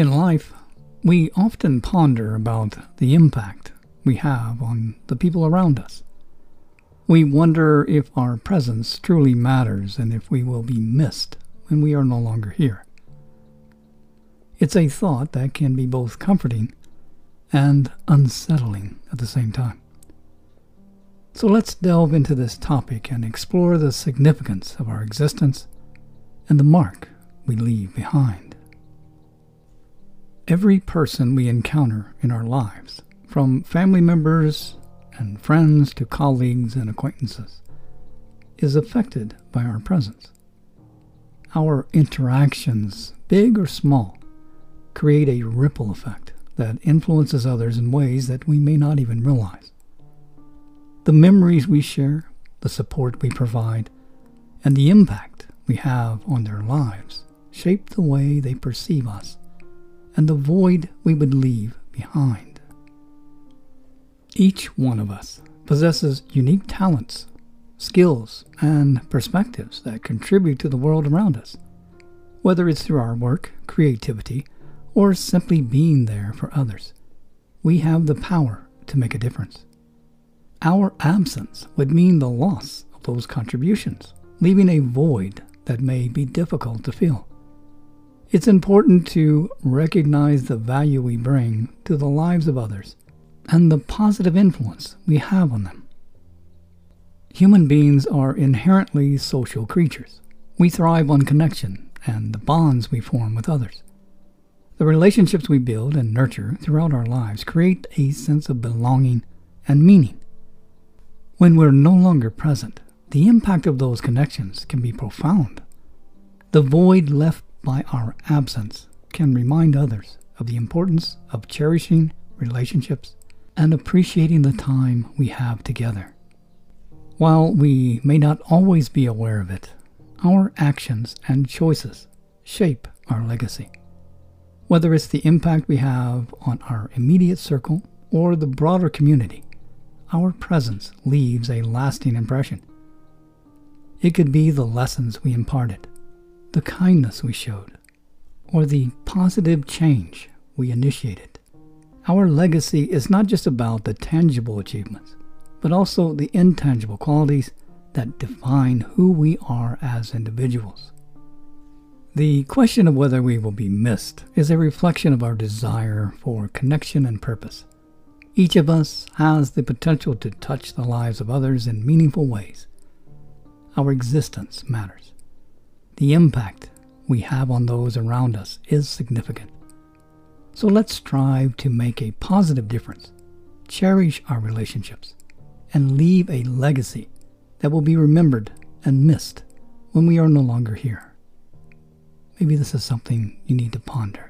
In life, we often ponder about the impact we have on the people around us. We wonder if our presence truly matters and if we will be missed when we are no longer here. It's a thought that can be both comforting and unsettling at the same time. So let's delve into this topic and explore the significance of our existence and the mark we leave behind. Every person we encounter in our lives, from family members and friends to colleagues and acquaintances, is affected by our presence. Our interactions, big or small, create a ripple effect that influences others in ways that we may not even realize. The memories we share, the support we provide, and the impact we have on their lives shape the way they perceive us and the void we would leave behind. Each one of us possesses unique talents, skills, and perspectives that contribute to the world around us, whether it's through our work, creativity, or simply being there for others. We have the power to make a difference. Our absence would mean the loss of those contributions, leaving a void that may be difficult to fill. It's important to recognize the value we bring to the lives of others and the positive influence we have on them. Human beings are inherently social creatures. We thrive on connection and the bonds we form with others. The relationships we build and nurture throughout our lives create a sense of belonging and meaning. When we're no longer present, the impact of those connections can be profound. The void left by our absence can remind others of the importance of cherishing relationships and appreciating the time we have together. While we may not always be aware of it, our actions and choices shape our legacy. Whether it's the impact we have on our immediate circle or the broader community, our presence leaves a lasting impression. It could be the lessons we imparted, the kindness we showed, or the positive change we initiated. Our legacy is not just about the tangible achievements, but also the intangible qualities that define who we are as individuals. The question of whether we will be missed is a reflection of our desire for connection and purpose. Each of us has the potential to touch the lives of others in meaningful ways. Our existence matters. The impact we have on those around us is significant. So let's strive to make a positive difference, cherish our relationships, and leave a legacy that will be remembered and missed when we are no longer here. Maybe this is something you need to ponder.